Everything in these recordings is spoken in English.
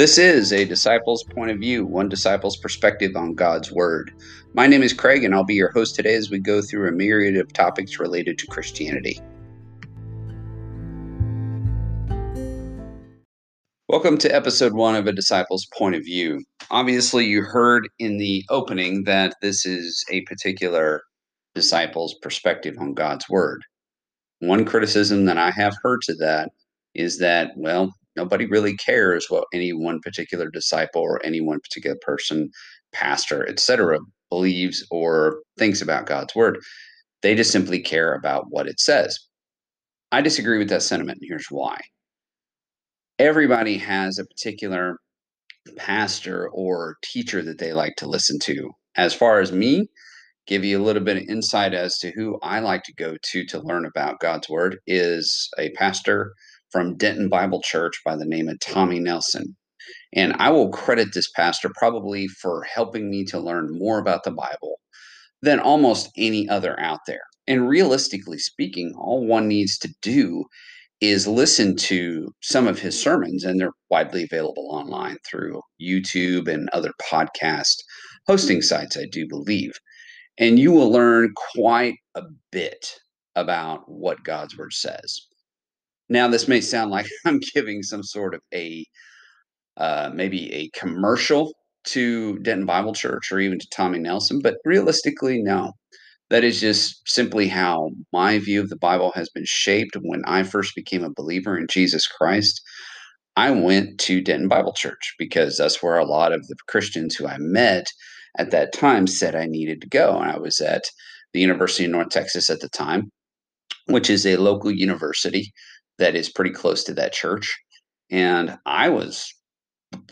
This is a disciple's point of view, one disciple's perspective on God's Word. My name is Craig, and I'll be your host today as we go through a myriad of topics related to Christianity. Welcome to episode one of A Disciple's Point of View. Obviously, you heard in the opening that this is a particular disciple's perspective on God's Word. One criticism that I have heard to that is that, well, nobody really cares what any one particular disciple or any one particular person, pastor, etc., believes or thinks about God's word. They just simply care about what it says. I disagree with that sentiment, and here's why. Everybody has a particular pastor or teacher that they like to listen to. As far as me, give you a little bit of insight as to who I like to go to to learn about God's word is a pastor from Denton Bible Church by the name of Tommy Nelson. And I will credit this pastor probably for helping me to learn more about the Bible than almost any other out there. And realistically speaking, all one needs to do is listen to some of his sermons, and they're widely available online through YouTube and other podcast hosting sites, I do believe. And you will learn quite a bit about what God's word says. Now, this may sound like I'm giving some sort of a uh, maybe a commercial to Denton Bible Church or even to Tommy Nelson, but realistically, no. That is just simply how my view of the Bible has been shaped when I first became a believer in Jesus Christ. I went to Denton Bible Church because that's where a lot of the Christians who I met at that time said I needed to go. And I was at the University of North Texas at the time, which is a local university that is pretty close to that church. And I was,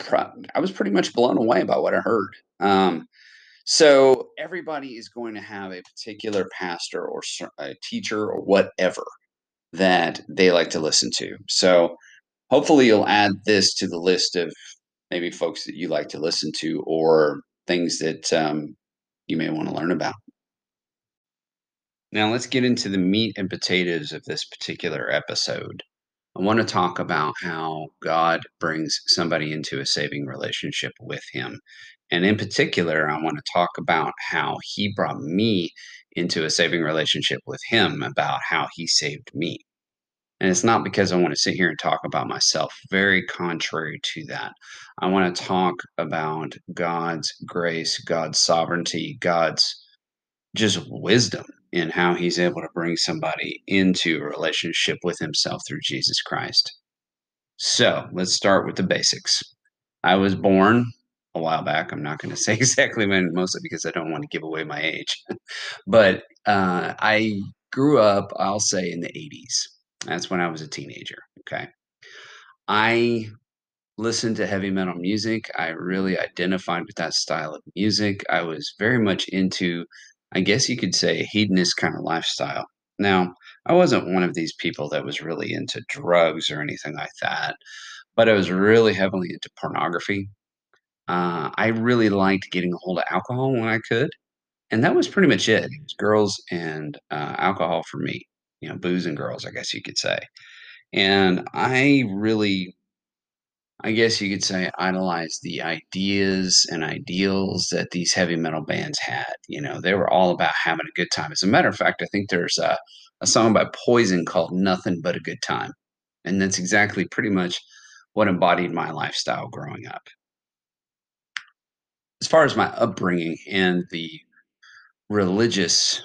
I was pretty much blown away by what I heard. Um, so everybody is going to have a particular pastor or a teacher or whatever that they like to listen to. So hopefully you'll add this to the list of maybe folks that you like to listen to or things that um, you may want to learn about. Now, let's get into the meat and potatoes of this particular episode. I want to talk about how God brings somebody into a saving relationship with Him. And in particular, I want to talk about how He brought me into a saving relationship with Him, about how He saved me. And it's not because I want to sit here and talk about myself, very contrary to that. I want to talk about God's grace, God's sovereignty, God's just wisdom in how he's able to bring somebody into a relationship with himself through Jesus Christ. So let's start with the basics. I was born a while back. I'm not going to say exactly when, mostly because I don't want to give away my age. but uh, I grew up, I'll say, in the 80s. That's when I was a teenager. Okay. I listened to heavy metal music. I really identified with that style of music. I was very much into I guess you could say, a hedonist kind of lifestyle. Now, I wasn't one of these people that was really into drugs or anything like that, but I was really heavily into pornography. Uh, I really liked getting a hold of alcohol when I could, and that was pretty much it. It was girls and uh, alcohol for me, you know, booze and girls, I guess you could say. And I really I guess you could say, idolized the ideas and ideals that these heavy metal bands had. You know, they were all about having a good time. As a matter of fact, I think there's a, a song by Poison called Nothing But a Good Time. And that's exactly pretty much what embodied my lifestyle growing up. As far as my upbringing and the religious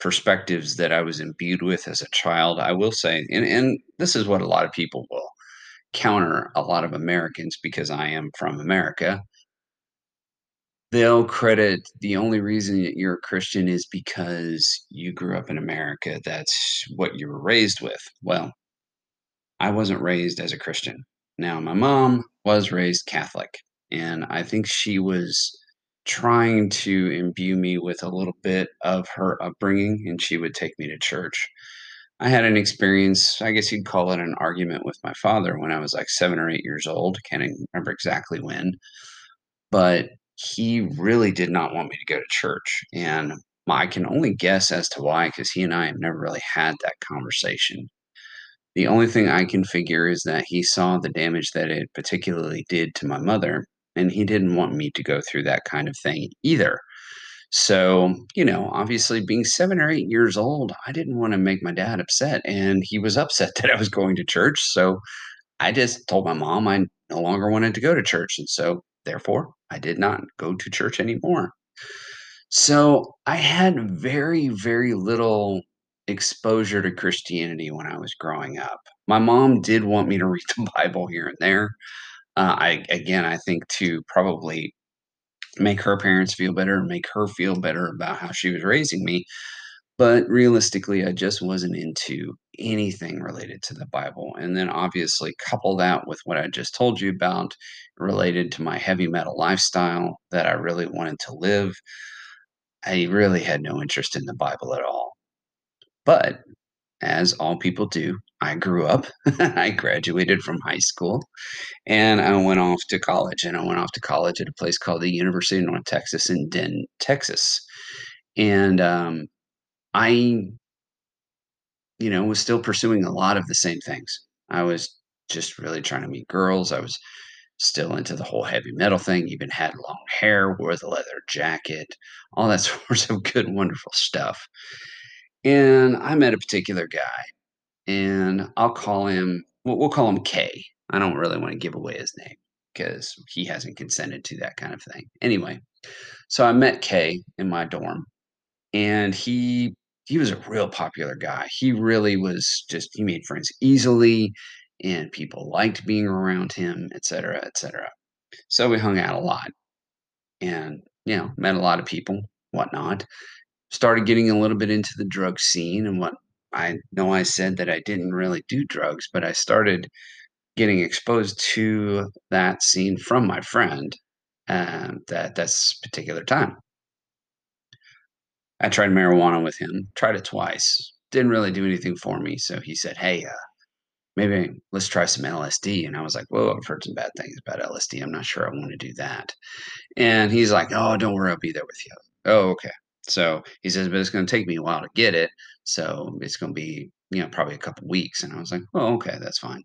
perspectives that I was imbued with as a child, I will say, and, and this is what a lot of people will counter a lot of Americans because I am from America. They'll credit the only reason that you're a Christian is because you grew up in America. That's what you were raised with. Well, I wasn't raised as a Christian. Now, my mom was raised Catholic, and I think she was trying to imbue me with a little bit of her upbringing, and she would take me to church. I had an experience, I guess you'd call it an argument with my father when I was like seven or eight years old. Can't remember exactly when, but he really did not want me to go to church. And I can only guess as to why, because he and I have never really had that conversation. The only thing I can figure is that he saw the damage that it particularly did to my mother, and he didn't want me to go through that kind of thing either. So, you know, obviously being 7 or 8 years old, I didn't wanna make my dad upset, and he was upset that I was going to church, so I just told my mom I no longer wanted to go to church, and so, therefore, I did not go to church anymore. So, I had very, very little exposure to Christianity when I was growing up. My mom did want me to read the Bible here and there. Uh, I again, I think to probably make her parents feel better, and make her feel better about how she was raising me, but realistically, I just wasn't into anything related to the Bible, and then obviously couple that with what I just told you about related to my heavy metal lifestyle that I really wanted to live. I really had no interest in the Bible at all. But as all people do, I grew up, I graduated from high school, and I went off to college, and I went off to college at a place called the University of North Texas in Denton, Texas. And, um, I you know, was still pursuing a lot of the same things. I was just really trying to meet girls, I was still into the whole heavy metal thing, even had long hair, wore the leather jacket, all that sorts of good, wonderful stuff. And I met a particular guy, and I'll call him we'll we'll call him K. I don't really wanna give away his name because he hasn't consented to that kind of thing. Anyway, so I met K in my dorm, and he he was a real popular guy. He really was just he made friends easily, and people liked being around him, etcetera, etcetera. So we hung out a lot and, you know, met a lot of people, whatnot. Started getting a little bit into the drug scene and what I know I said that I didn't really do drugs, but I started getting exposed to that scene from my friend, and that this particular time. I tried marijuana with him, tried it twice, didn't really do anything for me, so he said, "Hey, uh, maybe let's try some LSD," and I was like, "Whoa, I've heard some bad things about LSD, I'm not sure I wanna do that." And he's like, "Oh, don't worry, I'll be there with you." "Oh, okay." So, he says, "But it's gonna take me a while to get it, so it's gonna be, you know, probably a couple weeks," and I was like, "Oh, okay, that's fine."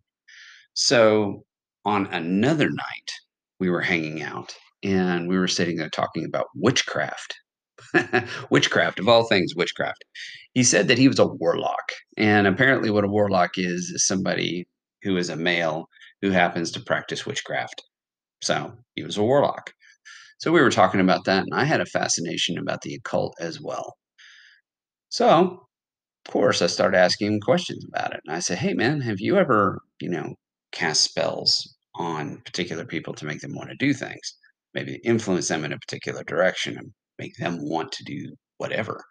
So, on another night, we were hanging out, and we were sitting there talking about witchcraft. Witchcraft, of all things, witchcraft. He said that he was a warlock, and apparently what a warlock is, is somebody who is a male who happens to practice witchcraft. So, he was a warlock. So, we were talking about that, and I had a fascination about the occult as well. So, of course, I started asking him questions about it, and I said, "Hey, man, have you ever, you know, cast spells on particular people to make them wanna do things? Maybe influence them in a particular direction and make them want to do whatever?"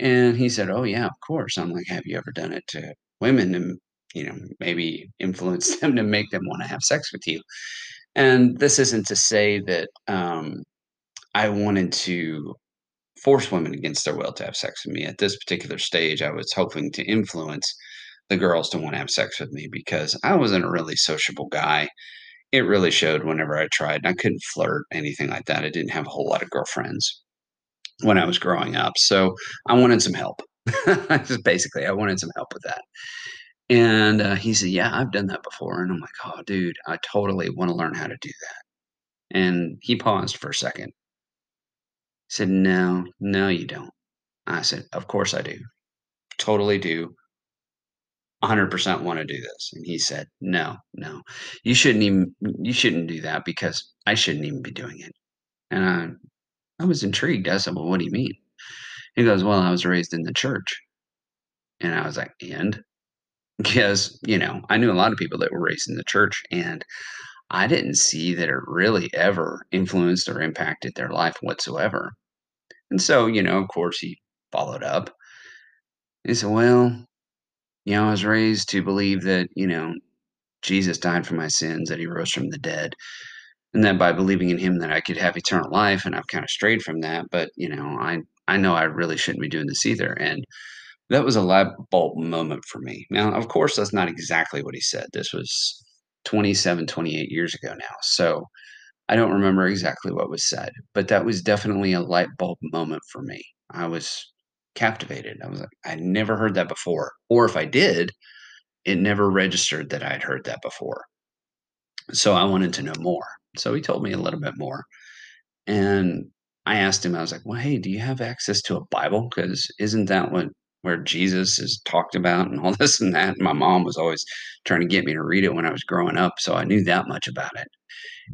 And he said, "Oh, yeah, of course." I'm like, "Have you ever done it to women and, you know, maybe influence them to make them wanna have sex with you?" And this isn't to say that, um, I wanted to force women against their will to have sex with me. At this particular stage, I was hoping to influence the girls to wanna have sex with me because I wasn't a really sociable guy. It really showed whenever I tried, I couldn't flirt, anything like that. I didn't have a whole lot of girlfriends when I was growing up, so I wanted some help. Just basically, I wanted some help with that. And, uh, he said, "Yeah, I've done that before." And I'm like, "Oh, dude, I totally wanna learn how to do that." And he paused for a second. Said, "No, no, you don't." I said, "Of course I do. Totally do." 100% wanna do this. And he said, "No, no. You shouldn't even you shouldn't do that because I shouldn't even be doing it." And I I was intrigued. I said, "Well, what do you mean?" He goes, "Well, I was raised in the church." And I was like, "And?" Because, you know, I knew a lot of people that were raised in the church, and I didn't see that it really ever influenced or impacted their life whatsoever. And so, you know, of course, he followed up. He said, "Well, you know, I was raised to believe that, you know, Jesus died for my sins, that he rose from the dead, and that by believing in him that I could have eternal life, and I've kinda strayed from that, but, you know, I I know I really shouldn't be doing this either." And that was a light bulb moment for me. Now, of course, that's not exactly what he said. This was 27, 28 years ago now, so I don't remember exactly what was said, but that was definitely a light bulb moment for me. I was captivated. I was like, "I never heard that before." Or if I did it never registered that I'd heard that before. So I wanted to know more. So he told me a little bit more. And I asked him, I was like, well, hey, do you have access to a Bible? Because isn't that what where Jesus is talked about and all this and that? And my mom was always trying to get me to read it when I was growing up. So I knew that much about it.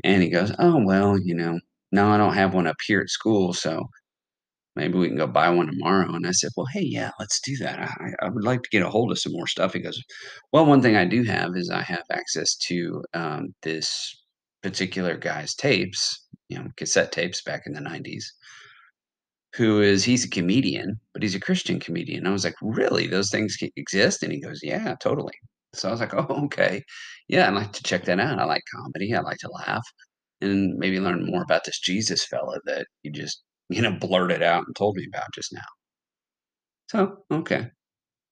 And he goes, Oh, well, you know, no, I don't have one up here at school. So maybe we can go buy one tomorrow. And I said, Well, hey, yeah, let's do that. I, I would like to get a hold of some more stuff. He goes, Well, one thing I do have is I have access to um, this particular guy's tapes, you know, cassette tapes back in the 90s. Who is he's a comedian, but he's a Christian comedian. I was like, "Really? Those things exist?" And he goes, "Yeah, totally." So I was like, "Oh, okay. Yeah, I'd like to check that out. I like comedy. I like to laugh and maybe learn more about this Jesus fella that you just, you know, blurted out and told me about just now." So, okay.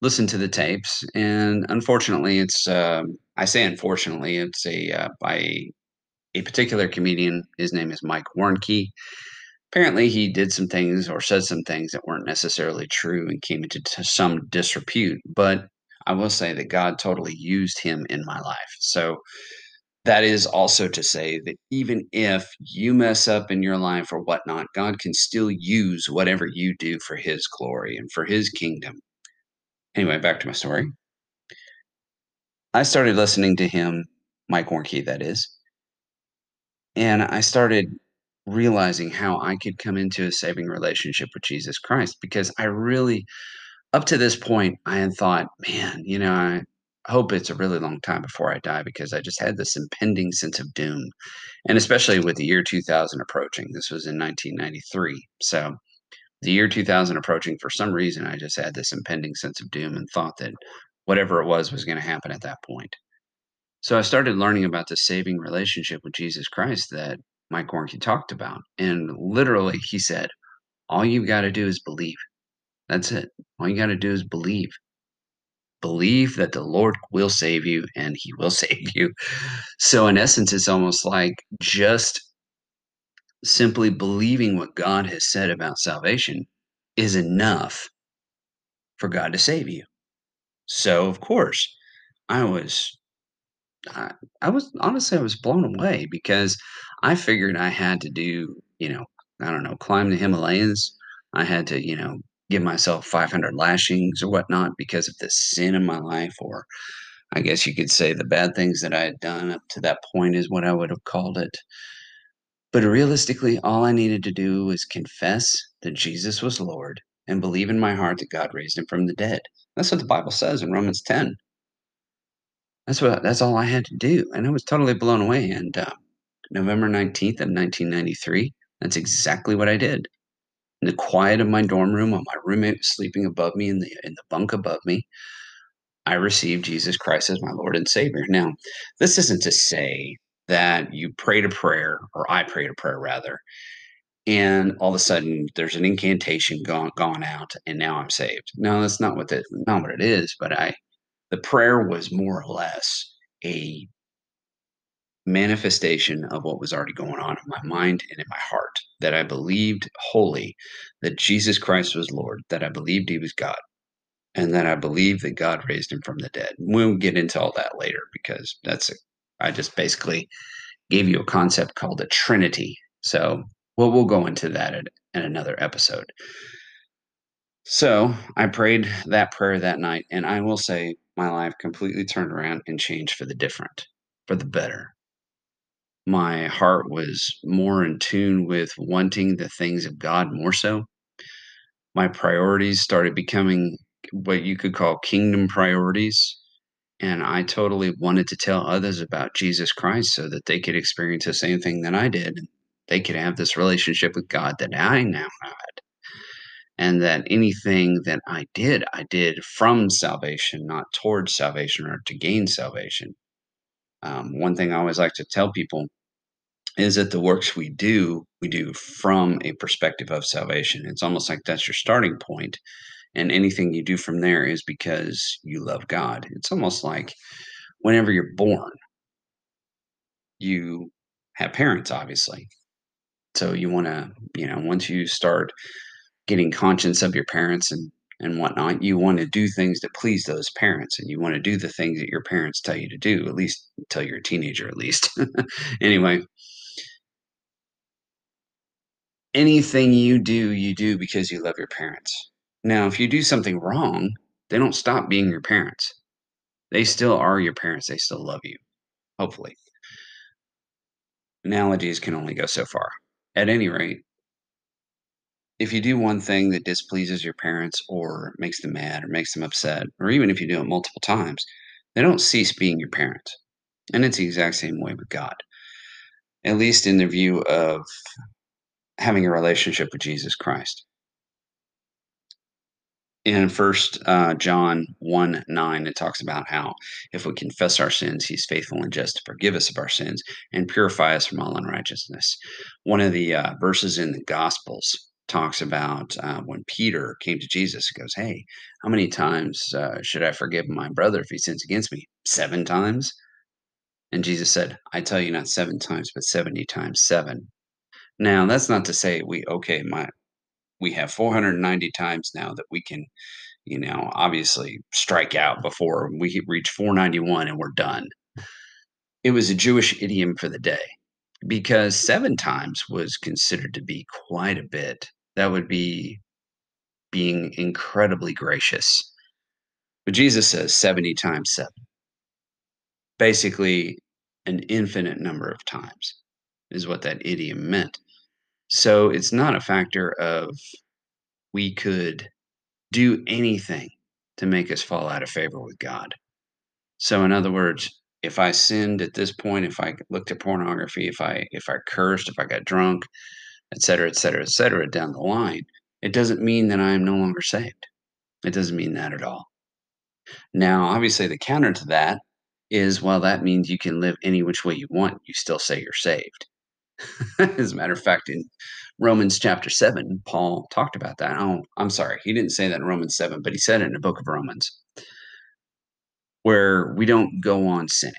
Listen to the tapes, and unfortunately, it's, um I say unfortunately, it's a, uh, by a particular comedian. His name is Mike Warnke. Apparently, he did some things or said some things that weren't necessarily true and came into t some disrepute, but I will say that God totally used him in my life. So, that is also to say that even if you mess up in your life or whatnot, God can still use whatever you do for his glory and for his kingdom. Anyway, back to my story. I started listening to him, Mike Warnke, that is, and I started realizing how I could come into a saving relationship with Jesus Christ because I really up to this point, I had thought, "Man, you know, I hope it's a really long time before I die," because I just had this impending sense of doom, and especially with the year 2000 approaching. This was in 1993. So, the year 2000 approaching, for some reason, I just had this impending sense of doom and thought that whatever it was was gonna happen at that point. So I started learning about the saving relationship with Jesus Christ that Mike Warnke talked about, and literally mm. he said, "All you've gotta do is believe. That's it. All you gotta do is believe. Believe that the Lord will save you, and He will save you." So in essence, it's almost like just simply believing what God has said about salvation is enough for God to save you. So, of course, I was I I was honestly, I was blown away because I figured I had to do, you know, I don't know, climb the Himalayas. I had to, you know, give myself 500 lashings or whatnot because of the sin in my life, or I guess you could say the bad things that I had done up to that point is what I would have called it. But realistically, all I needed to do was confess that Jesus was Lord and believe in my heart that God raised him from the dead. That's what the Bible says in Romans 10. That's what that's all I had to do, and I was totally blown away, and, uh, November 19th of 1993, that's exactly what I did. In the quiet of my dorm room while my roommate was sleeping above me in the in the bunk above me, I received Jesus Christ as my Lord and Savior. Now, this isn't to say that you prayed a prayer, or I prayed a prayer rather, and all of a sudden there's an incantation gone gone out, and now I'm saved. No, that's not what the not what it is, but I the prayer was more or less a manifestation of what was already going on in my mind and in my heart that I believed wholly that Jesus Christ was Lord, that I believed he was God, and that I believed that God raised him from the dead. We'll get into all that later because that's a, I just basically gave you a concept called a trinity. So, well, we'll go into that in, in another episode. So, I prayed that prayer that night, and I will say my life completely turned around and changed for the different, for the better. My heart was more in tune with wanting the things of God more so. My priorities started becoming what you could call kingdom priorities, and I totally wanted to tell others about Jesus Christ so that they could experience the same thing that I did, they could have this relationship with God that I now had, and that anything that I did, I did from salvation, not towards salvation or to gain salvation. Um, one thing I always like to tell people is that the works we do, we do from a perspective of salvation. It's almost like that's your starting point, and anything you do from there is because you love God. It's almost like whenever you're born, you have parents, obviously. So you want to, you know, once you start getting conscience of your parents and and whatnot, you want to do things that please those parents, and you want to do the things that your parents tell you to do, at least until you're a teenager, at least. anyway, anything you do, you do because you love your parents. Now, if you do something wrong, they don't stop being your parents. They still are your parents. They still love you, hopefully. Analogies can only go so far. At any rate, if you do one thing that displeases your parents or makes them mad or makes them upset, or even if you do it multiple times, they don't cease being your parents. And it's the exact same way with God, at least in the view of having a relationship with Jesus Christ. In first uh, john 1 9 it talks about how if we confess our sins he's faithful and just to forgive us of our sins and purify us from all unrighteousness. One of the uh, verses in the gospels talks about uh, when peter came to jesus and goes hey how many times uh, should i forgive my brother if he sins against me? Seven times? And jesus said i tell you not seven times but 70 times seven now that's not to say we okay my we have 490 times now that we can, you know, obviously strike out before we reach 491 and we're done. It was a Jewish idiom for the day because seven times was considered to be quite a bit. That would be being incredibly gracious. But Jesus says 70 times seven. Basically, an infinite number of times is what that idiom meant. So it's not a factor of we could do anything to make us fall out of favor with God. So in other words, if I sinned at this point, if I looked at pornography, if I if I cursed, if I got drunk, et cetera, et cetera, et cetera, down the line, it doesn't mean that I am no longer saved. It doesn't mean that at all. Now, obviously, the counter to that is well, that means you can live any which way you want. You still say you're saved. As a matter of fact, in Romans chapter 7, Paul talked about that. Oh, I'm sorry. He didn't say that in Romans 7, but he said it in the book of Romans, where we don't go on sinning.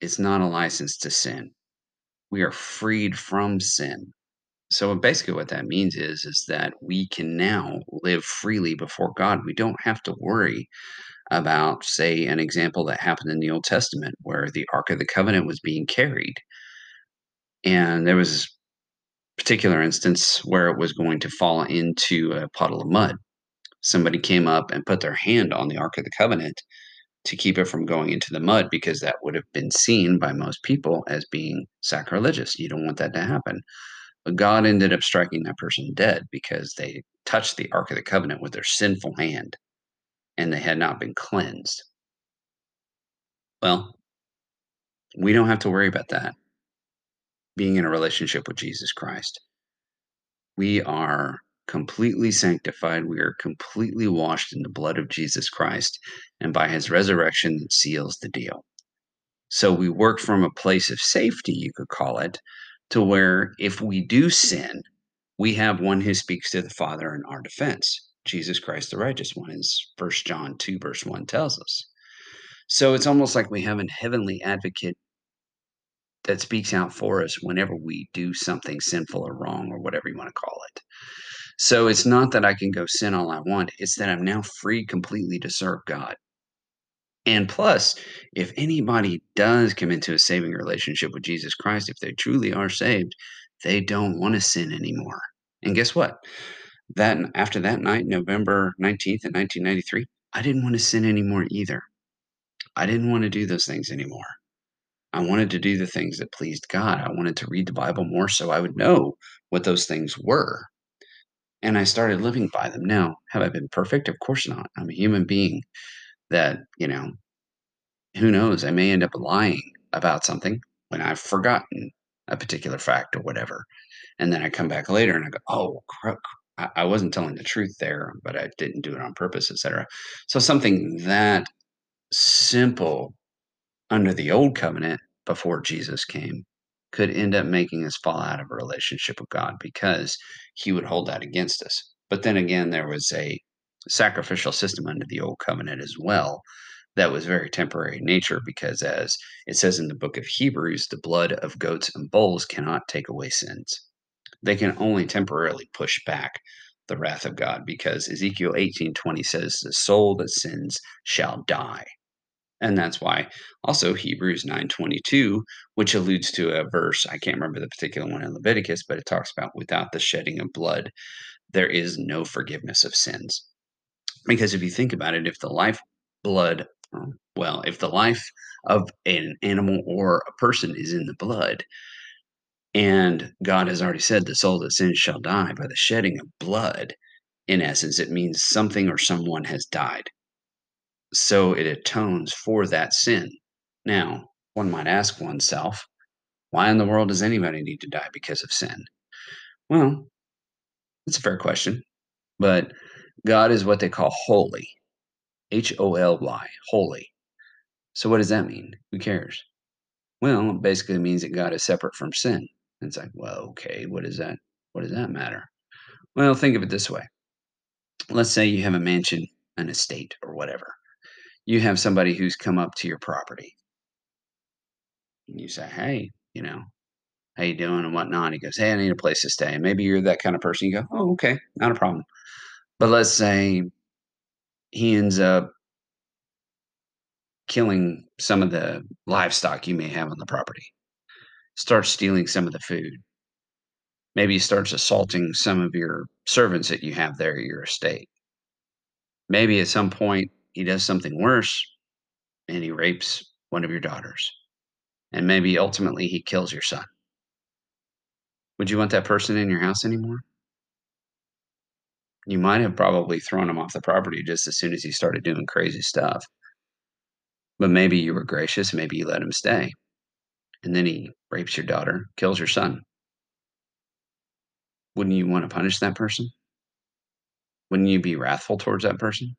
It's not a license to sin. We are freed from sin. So basically what that means is is that we can now live freely before God. We don't have to worry about say an example that happened in the Old Testament where the Ark of the Covenant was being carried and there was a particular instance where it was going to fall into a puddle of mud. Somebody came up and put their hand on the Ark of the Covenant to keep it from going into the mud because that would have been seen by most people as being sacrilegious. You don't want that to happen. But God ended up striking that person dead because they touched the Ark of the Covenant with their sinful hand and they had not been cleansed. Well, we don't have to worry about that being in a relationship with Jesus Christ. We are completely sanctified. We are completely washed in the blood of Jesus Christ. And by his resurrection, it seals the deal. So we work from a place of safety, you could call it, to where if we do sin, we have one who speaks to the Father in our defense. Jesus Christ, the righteous one, as First John 2, verse 1 tells us. So it's almost like we have a heavenly advocate that speaks out for us whenever we do something sinful or wrong or whatever you want to call it. So it's not that I can go sin all I want, it's that I'm now free completely to serve God. And plus, if anybody does come into a saving relationship with Jesus Christ, if they truly are saved, they don't want to sin anymore. And guess what? That after that night, November 19th in 1993, I didn't want to sin anymore either. I didn't want to do those things anymore. I wanted to do the things that pleased God. I wanted to read the Bible more so I would know what those things were. And I started living by them. Now, have I been perfect? Of course not. I'm a human being that, you know, who knows? I may end up lying about something when I've forgotten a particular fact or whatever. And then I come back later and I go, oh, crap. I wasn't telling the truth there, but I didn't do it on purpose, etc. So something that simple under the old covenant before Jesus came could end up making us fall out of a relationship with God because he would hold that against us. But then again, there was a sacrificial system under the old covenant as well that was very temporary in nature because as it says in the book of Hebrews, the blood of goats and bulls cannot take away sins. They can only temporarily push back the wrath of God because Ezekiel 18:20 says the soul that sins shall die. And that's why also Hebrews 9:22, which alludes to a verse, I can't remember the particular one in Leviticus, but it talks about without the shedding of blood, there is no forgiveness of sins. Because if you think about it, if the life blood, um, well, if the life of an animal or a person is in the blood, and God has already said the soul that sins shall die by the shedding of blood, in essence, it means something or someone has died. So it atones for that sin. Now, one might ask oneself, why in the world does anybody need to die because of sin? Well, it's a fair question, but God is what they call holy. H O L Y, holy. So what does that mean? Who cares? Well, it basically means that God is separate from sin. And it's like, well, okay, what does that what does that matter? Well, think of it this way. Let's say you have a mansion, an estate, or whatever. You have somebody who's come up to your property. And you say, Hey, you know, how you doing and whatnot. He goes, Hey, I need a place to stay. And maybe you're that kind of person. You go, Oh, okay, not a problem. But let's say he ends up killing some of the livestock you may have on the property, starts stealing some of the food. Maybe he starts assaulting some of your servants that you have there at your estate. Maybe at some point he does something worse and he rapes one of your daughters. And maybe ultimately he kills your son. Would you want that person in your house anymore? You might have probably thrown him off the property just as soon as he started doing crazy stuff. But maybe you were gracious, maybe you let him stay. And then he rapes your daughter, kills your son. Wouldn't you want to punish that person? Wouldn't you be wrathful towards that person?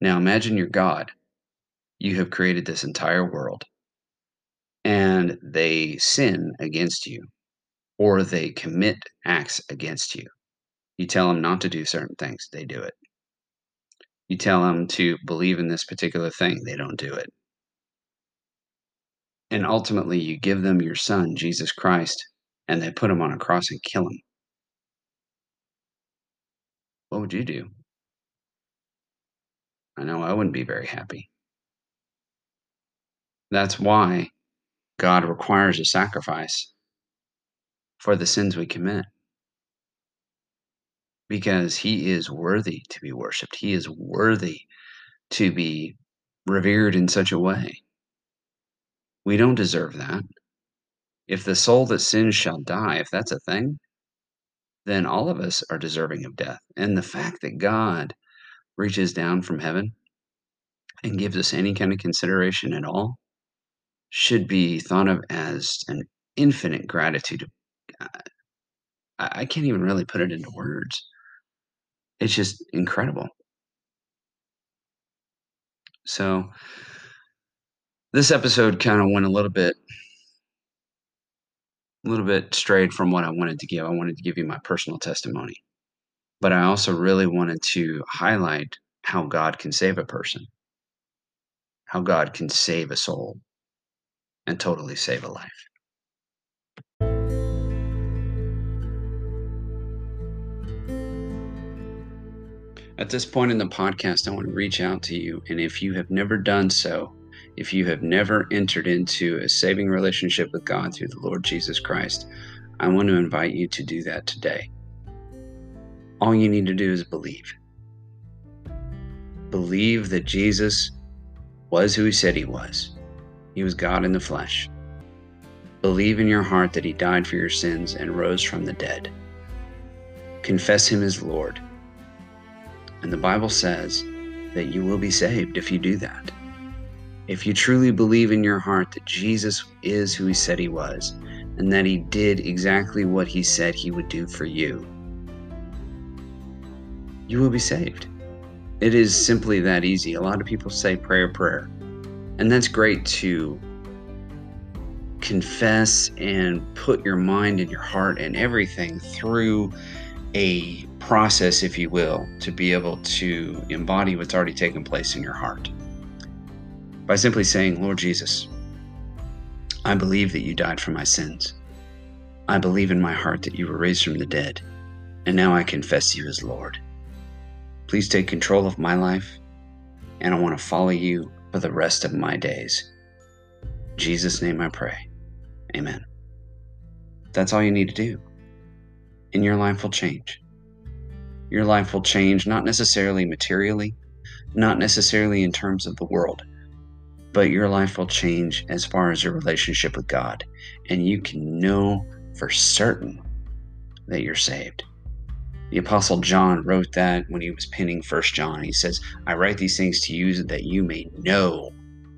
Now imagine you're God. You have created this entire world and they sin against you or they commit acts against you. You tell them not to do certain things, they do it. You tell them to believe in this particular thing, they don't do it. And ultimately, you give them your son, Jesus Christ, and they put him on a cross and kill him. What would you do? I know I wouldn't be very happy. That's why God requires a sacrifice for the sins we commit. Because he is worthy to be worshiped, he is worthy to be revered in such a way. We don't deserve that. If the soul that sins shall die, if that's a thing, then all of us are deserving of death. And the fact that God reaches down from heaven and gives us any kind of consideration at all should be thought of as an infinite gratitude. Uh, I can't even really put it into words. It's just incredible. So, this episode kind of went a little bit a little bit strayed from what I wanted to give. I wanted to give you my personal testimony. But I also really wanted to highlight how God can save a person, how God can save a soul, and totally save a life. At this point in the podcast, I want to reach out to you. And if you have never done so, if you have never entered into a saving relationship with God through the Lord Jesus Christ, I want to invite you to do that today. All you need to do is believe. Believe that Jesus was who he said he was. He was God in the flesh. Believe in your heart that he died for your sins and rose from the dead. Confess him as Lord. And the Bible says that you will be saved if you do that. If you truly believe in your heart that Jesus is who he said he was, and that he did exactly what he said he would do for you, you will be saved. It is simply that easy. A lot of people say prayer, prayer. And that's great to confess and put your mind and your heart and everything through a process, if you will, to be able to embody what's already taken place in your heart. By simply saying, Lord Jesus, I believe that you died for my sins. I believe in my heart that you were raised from the dead. And now I confess you as Lord. Please take control of my life, and I want to follow you for the rest of my days. In Jesus' name I pray. Amen. That's all you need to do, and your life will change. Your life will change not necessarily materially, not necessarily in terms of the world, but your life will change as far as your relationship with God. And you can know for certain that you're saved. The Apostle John wrote that when he was penning First John. He says, I write these things to you that you may know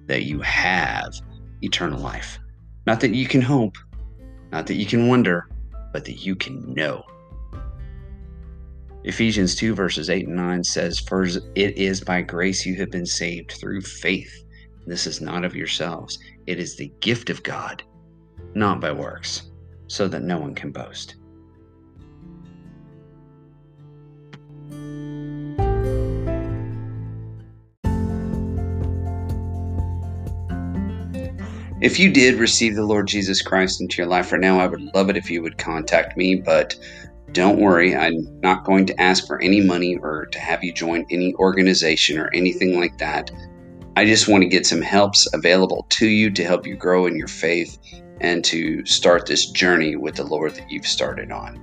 that you have eternal life. Not that you can hope, not that you can wonder, but that you can know. Ephesians 2, verses 8 and 9 says, For it is by grace you have been saved through faith. This is not of yourselves, it is the gift of God, not by works, so that no one can boast. If you did receive the Lord Jesus Christ into your life right now, I would love it if you would contact me, but don't worry, I'm not going to ask for any money or to have you join any organization or anything like that. I just want to get some helps available to you to help you grow in your faith and to start this journey with the Lord that you've started on.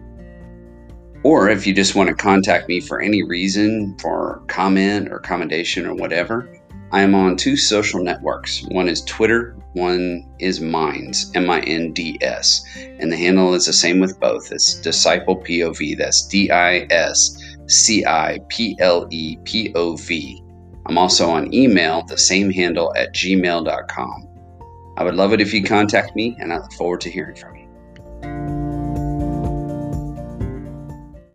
Or if you just want to contact me for any reason, for comment or commendation or whatever, I am on two social networks. One is Twitter, one is Minds, M I N D S. And the handle is the same with both. It's Disciple POV. That's D I S C I P L E P O V. I'm also on email, the same handle at gmail.com. I would love it if you contact me, and I look forward to hearing from you.